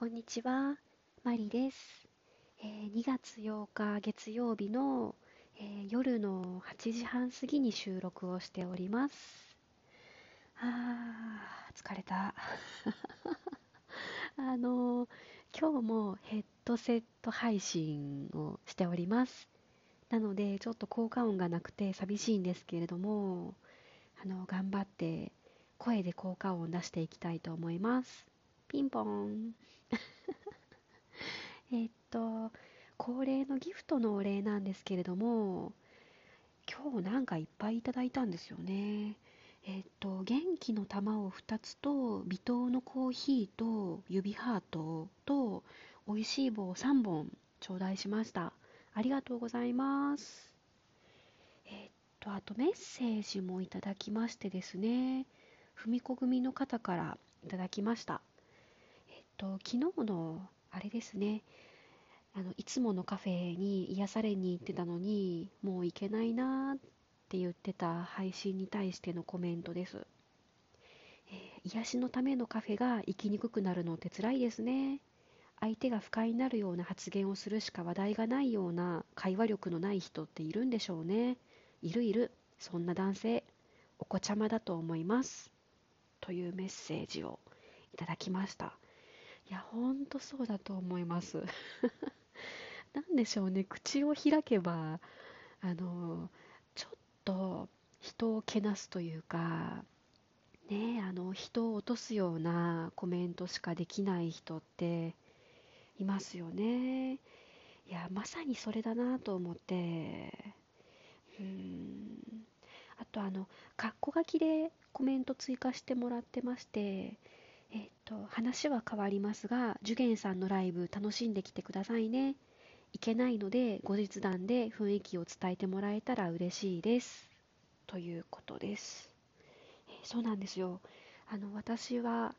こんにちは、マリです。えー2月8日月曜日の、えー夜の8時半過ぎに収録をしております。あー、疲れた。あのー今日もヘッドセット配信をしております。なので、ちょっと効果音がなくて寂しいんですけれども、あの、頑張って声で効果音を出していきたいと思います。ピンポン。えっと、恒例のギフトのお礼なんですけれども、今日なんかいっぱいいただいたんですよね。えっと、元気の玉を2つと、微糖のコーヒーと、指ハートと、美味しい棒3本頂戴しました。ありがとうございます。えっと、あとメッセージもいただきましてですね、ふみこ組の方からいただきました。と、昨日のあれですね、あのいつものカフェに癒されに行ってたのにもう行けないなって言ってた配信に対してのコメントです、えー癒しのためのカフェが行きにくくなるのって辛いですね。相手が不快になるような発言をするしか話題がないような会話力のない人っているんでしょうね。いるいる。そんな男性お子ちゃまだと思います。というメッセージをいただきました。いやほんとそうだと思います なんでしょうね、口を開けば、あの、ちょっと人をけなすというか、ね、あの、人を落とすようなコメントしかできない人っていますよね。いや、まさにそれだなと思って、うん。あと、あの、括弧書きでコメント追加してもらってまして、えっと、話は変わりますが、ジュゲンさんのライブ楽しんできてくださいね。いけないので後日談で雰囲気を伝えてもらえたら嬉しいです。ということです、えそうなんですよ。あの私は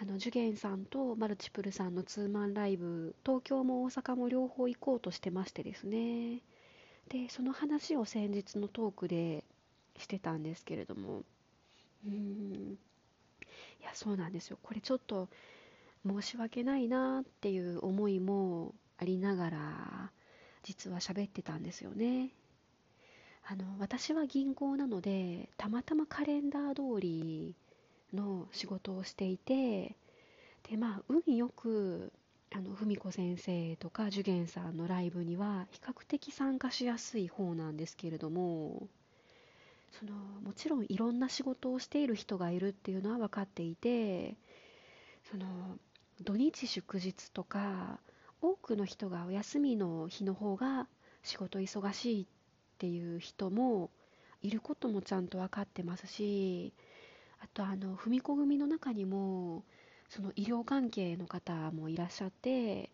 あのジュゲンさんとマルチプルさんのツーマンライブ東京も大阪も両方行こうとしてましてですね。でその話を先日のトークでしてたんですけれども。うーん。いやそうなんですよ。これちょっと申し訳ないなっていう思いもありながら実は喋ってたんですよね。あの私は銀行なのでたまたまカレンダー通りの仕事をしていてでまあ運よくあの文子先生とかジュゲンさんのライブには比較的参加しやすい方なんですけれどもそのもちろんいろんな仕事をしている人がいるっていうのは分かっていてその土日祝日とか多くの人がお休みの日の方が仕事忙しいっていう人もいることもちゃんと分かってますしあとあの文子組の中にもその医療関係の方もいらっしゃって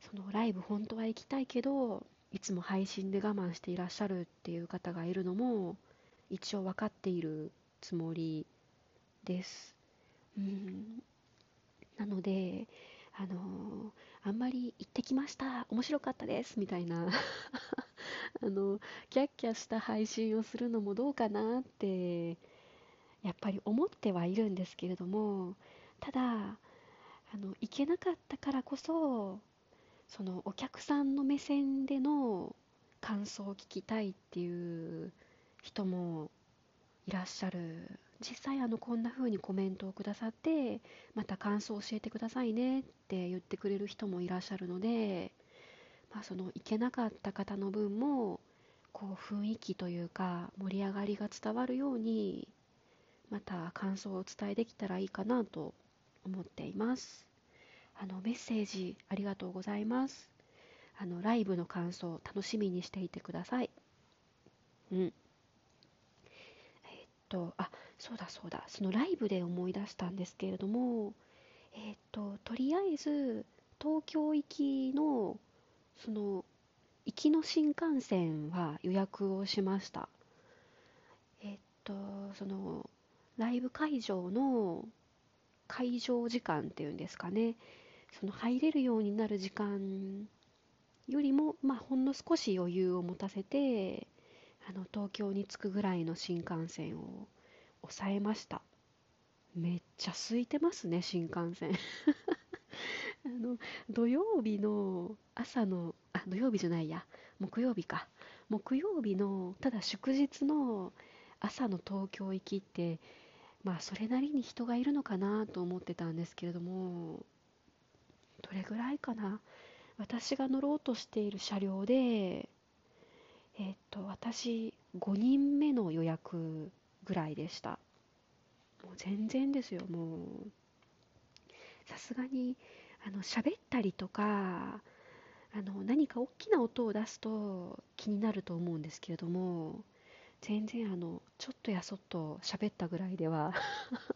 そのライブ本当は行きたいけどいつも配信で我慢していらっしゃるっていう方がいるのも一応分かっているつもりです。うん。なのであのあんまり行ってきました。面白かったです。みたいな。あのキャッキャした配信をするのもどうかなってやっぱり思ってはいるんですけれどもただあの行けなかったからこそそのお客さんの目線での感想を聞きたいっていう人もいらっしゃる。実際あのこんな風にコメントをくださってまた感想を教えてくださいねって言ってくれる人もいらっしゃるので、まあ、その行けなかった方の分もこう雰囲気というか盛り上がりが伝わるようにまた感想をお伝えできたらいいかなと思っています。あのメッセージありがとうございます。あのライブの感想楽しみにしていてください。うん。とあそうだそうだそのライブで思い出したんですけれどもえっととりあえず東京行きのその行きの新幹線は予約をしました。えっとそのライブ会場の会場時間っていうんですかね。その入れるようになる時間よりも、まあ、ほんの少し余裕を持たせてあの東京に着くぐらいの新幹線を抑えました。めっちゃ空いてますね新幹線。あの土曜日の朝のあ土曜日じゃないや。木曜日か。木曜日のただ祝日の朝の東京行きってまあそれなりに人がいるのかなと思ってたんですけれどもどれぐらいかな。私が乗ろうとしている車両でえっと私5人目の予約ぐらいでした。もう全然ですよもう。さすがにあの喋ったりとかあの何か大きな音を出すと気になると思うんですけれども全然あのちょっとやそっと喋ったぐらいでは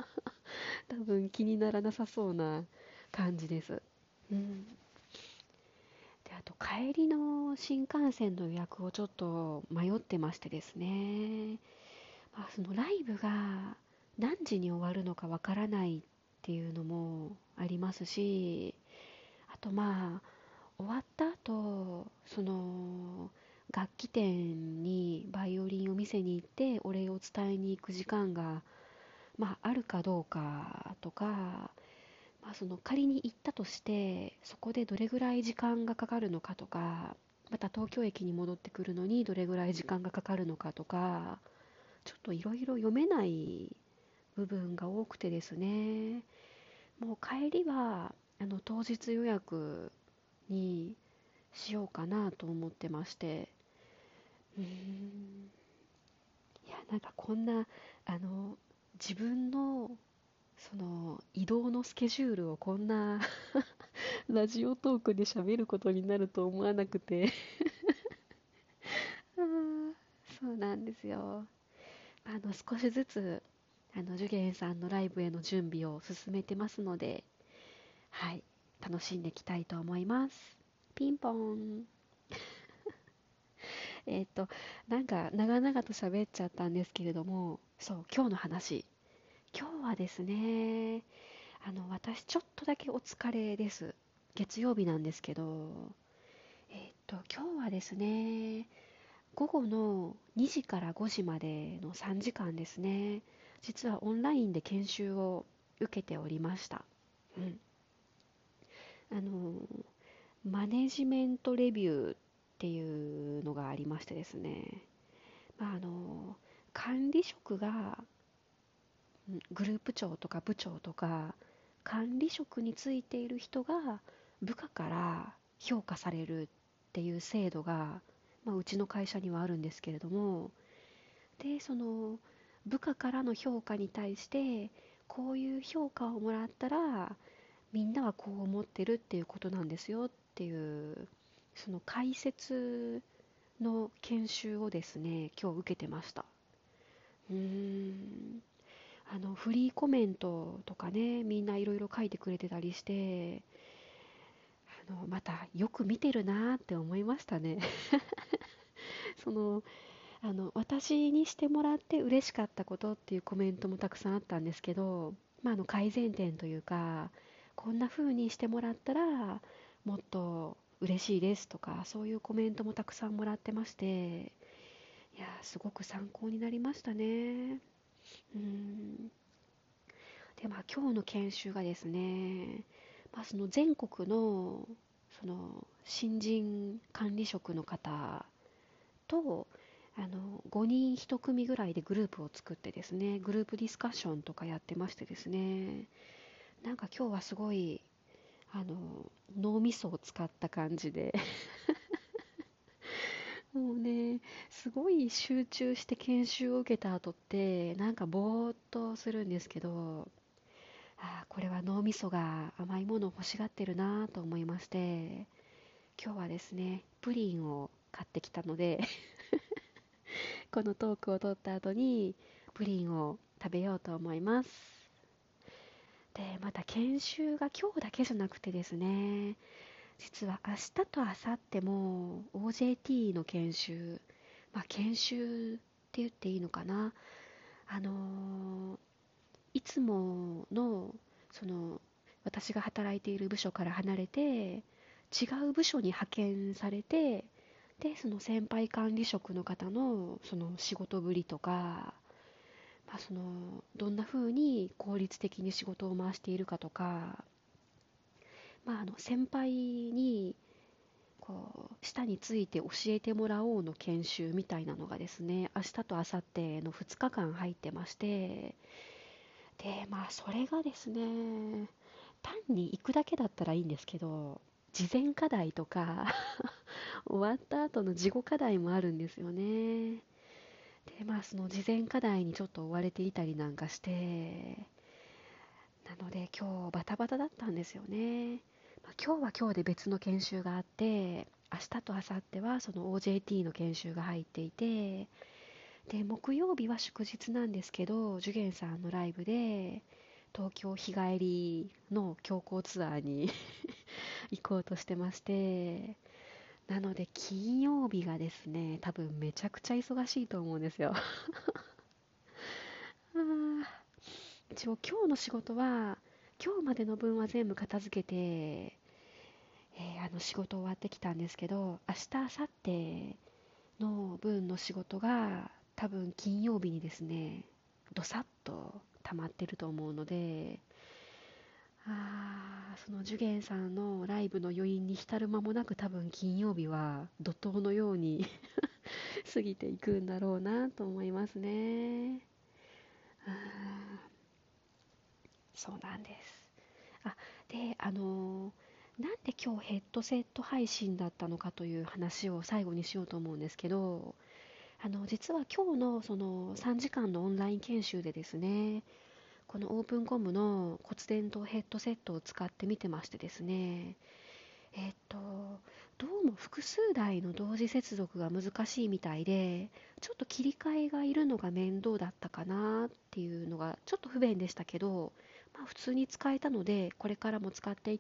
多分気にならなさそうな感じです。うん。と帰りの新幹線の予約をちょっと迷ってましてですね、まあ、そのライブが何時に終わるのかわからないっていうのもありますしあとまあ終わった後その楽器店にバイオリンを見せに行ってお礼を伝えに行く時間が、まあ、あるかどうかとか、まあ、その仮に行ったとしてそこでどれぐらい時間がかかるのかとかまた東京駅に戻ってくるのにどれぐらい時間がかかるのかとかちょっといろいろ読めない部分が多くてですね。もう帰りはあの当日予約にしようかなと思ってまして。うん。いやなんかこんなあの自分のその移動のスケジュールをこんな ラジオトークで喋ることになると思わなくて。そうなんですよ。あの少しずつあのジュゲンさんのライブへの準備を進めてますのではい楽しんでいきたいと思います。ピンポン。えっと、なんか長々と喋っちゃったんですけれども、そう、今日の話。今日はですね、あの、私ちょっとだけお疲れです。月曜日なんですけど、えっと、今日はですね、午後の2時から5時までの3時間ですね、実はオンラインで研修を受けておりました。うん。あの、マネジメントレビューっていうのがありましてですね、まあ、あの管理職がグループ長とか部長とか管理職についている人が部下から評価されるっていう制度が、まあ、うちの会社にはあるんですけれどもでその部下からの評価に対してこういう評価をもらったらみんなはこう思ってるっていうことなんですよっていうその解説の研修をですね今日受けてました。うーん。あのフリーコメントとかねみんないろいろ書いてくれてたりしてあのまたよく見てるなって思いましたね。そのあの私にしてもらって嬉しかったことっていうコメントもたくさんあったんですけど、まあ、あの改善点というかこんな風にしてもらったらもっと嬉しいですとかそういうコメントもたくさんもらってましていやすごく参考になりましたね。うん。でまあ今日の研修がですね、まあ、その全国のその新人管理職の方とあの5人1組ぐらいでグループを作ってですねグループディスカッションとかやってましてですねなんか今日はすごいあの脳みそを使った感じでね。すごい集中して研修を受けた後ってなんかぼーっとするんですけどあこれは脳みそが甘いものを欲しがってるなと思いまして今日はですねプリンを買ってきたので このトークを取った後にプリンを食べようと思います。でまた研修が今日だけじゃなくてですね実は明日と明後日も OJT の研修、まあ、研修って言っていいのかな。あの、いつものその私が働いている部署から離れて違う部署に派遣されてでその先輩管理職の方のその仕事ぶりとかまあ、そのどんな風に効率的に仕事を回しているかとか、まあ、あの先輩にこう下について教えてもらおうの研修みたいなのがですね明日と明後日の2日間入ってましてでまあそれがですね単に行くだけだったらいいんですけど事前課題とか 終わった後の事後課題もあるんですよね。でまあその事前課題にちょっと追われていたりなんかしてなので今日バタバタだったんですよね、今日は今日で別の研修があって明日と明後日はその OJT の研修が入っていてで木曜日は祝日なんですけどジュゲンさんのライブで東京日帰りの強行ツアーに 行こうとしてましてなので金曜日がですね多分めちゃくちゃ忙しいと思うんですよ。一応今日の仕事は今日までの分は全部片付けて、あの仕事終わってきたんですけど明日明後日の分の仕事が多分金曜日にですねどさっと溜まってると思うのでああそのジュゲンさんのライブの余韻に浸る間もなく多分金曜日は怒涛のように 過ぎていくんだろうなと思いますねあ。そうなんです。あであのなんで今日ヘッドセット配信だったのかという話を最後にしようと思うんですけどあの実は今日のその3時間のオンライン研修でですねこのオープンコムの骨伝導ヘッドセットを使ってみてましてですねえっとどうも複数台の同時接続が難しいみたいでちょっと切り替えがいるのが面倒だったかなっていうのがちょっと不便でしたけどまあ、普通に使えたのでこれからも使ってい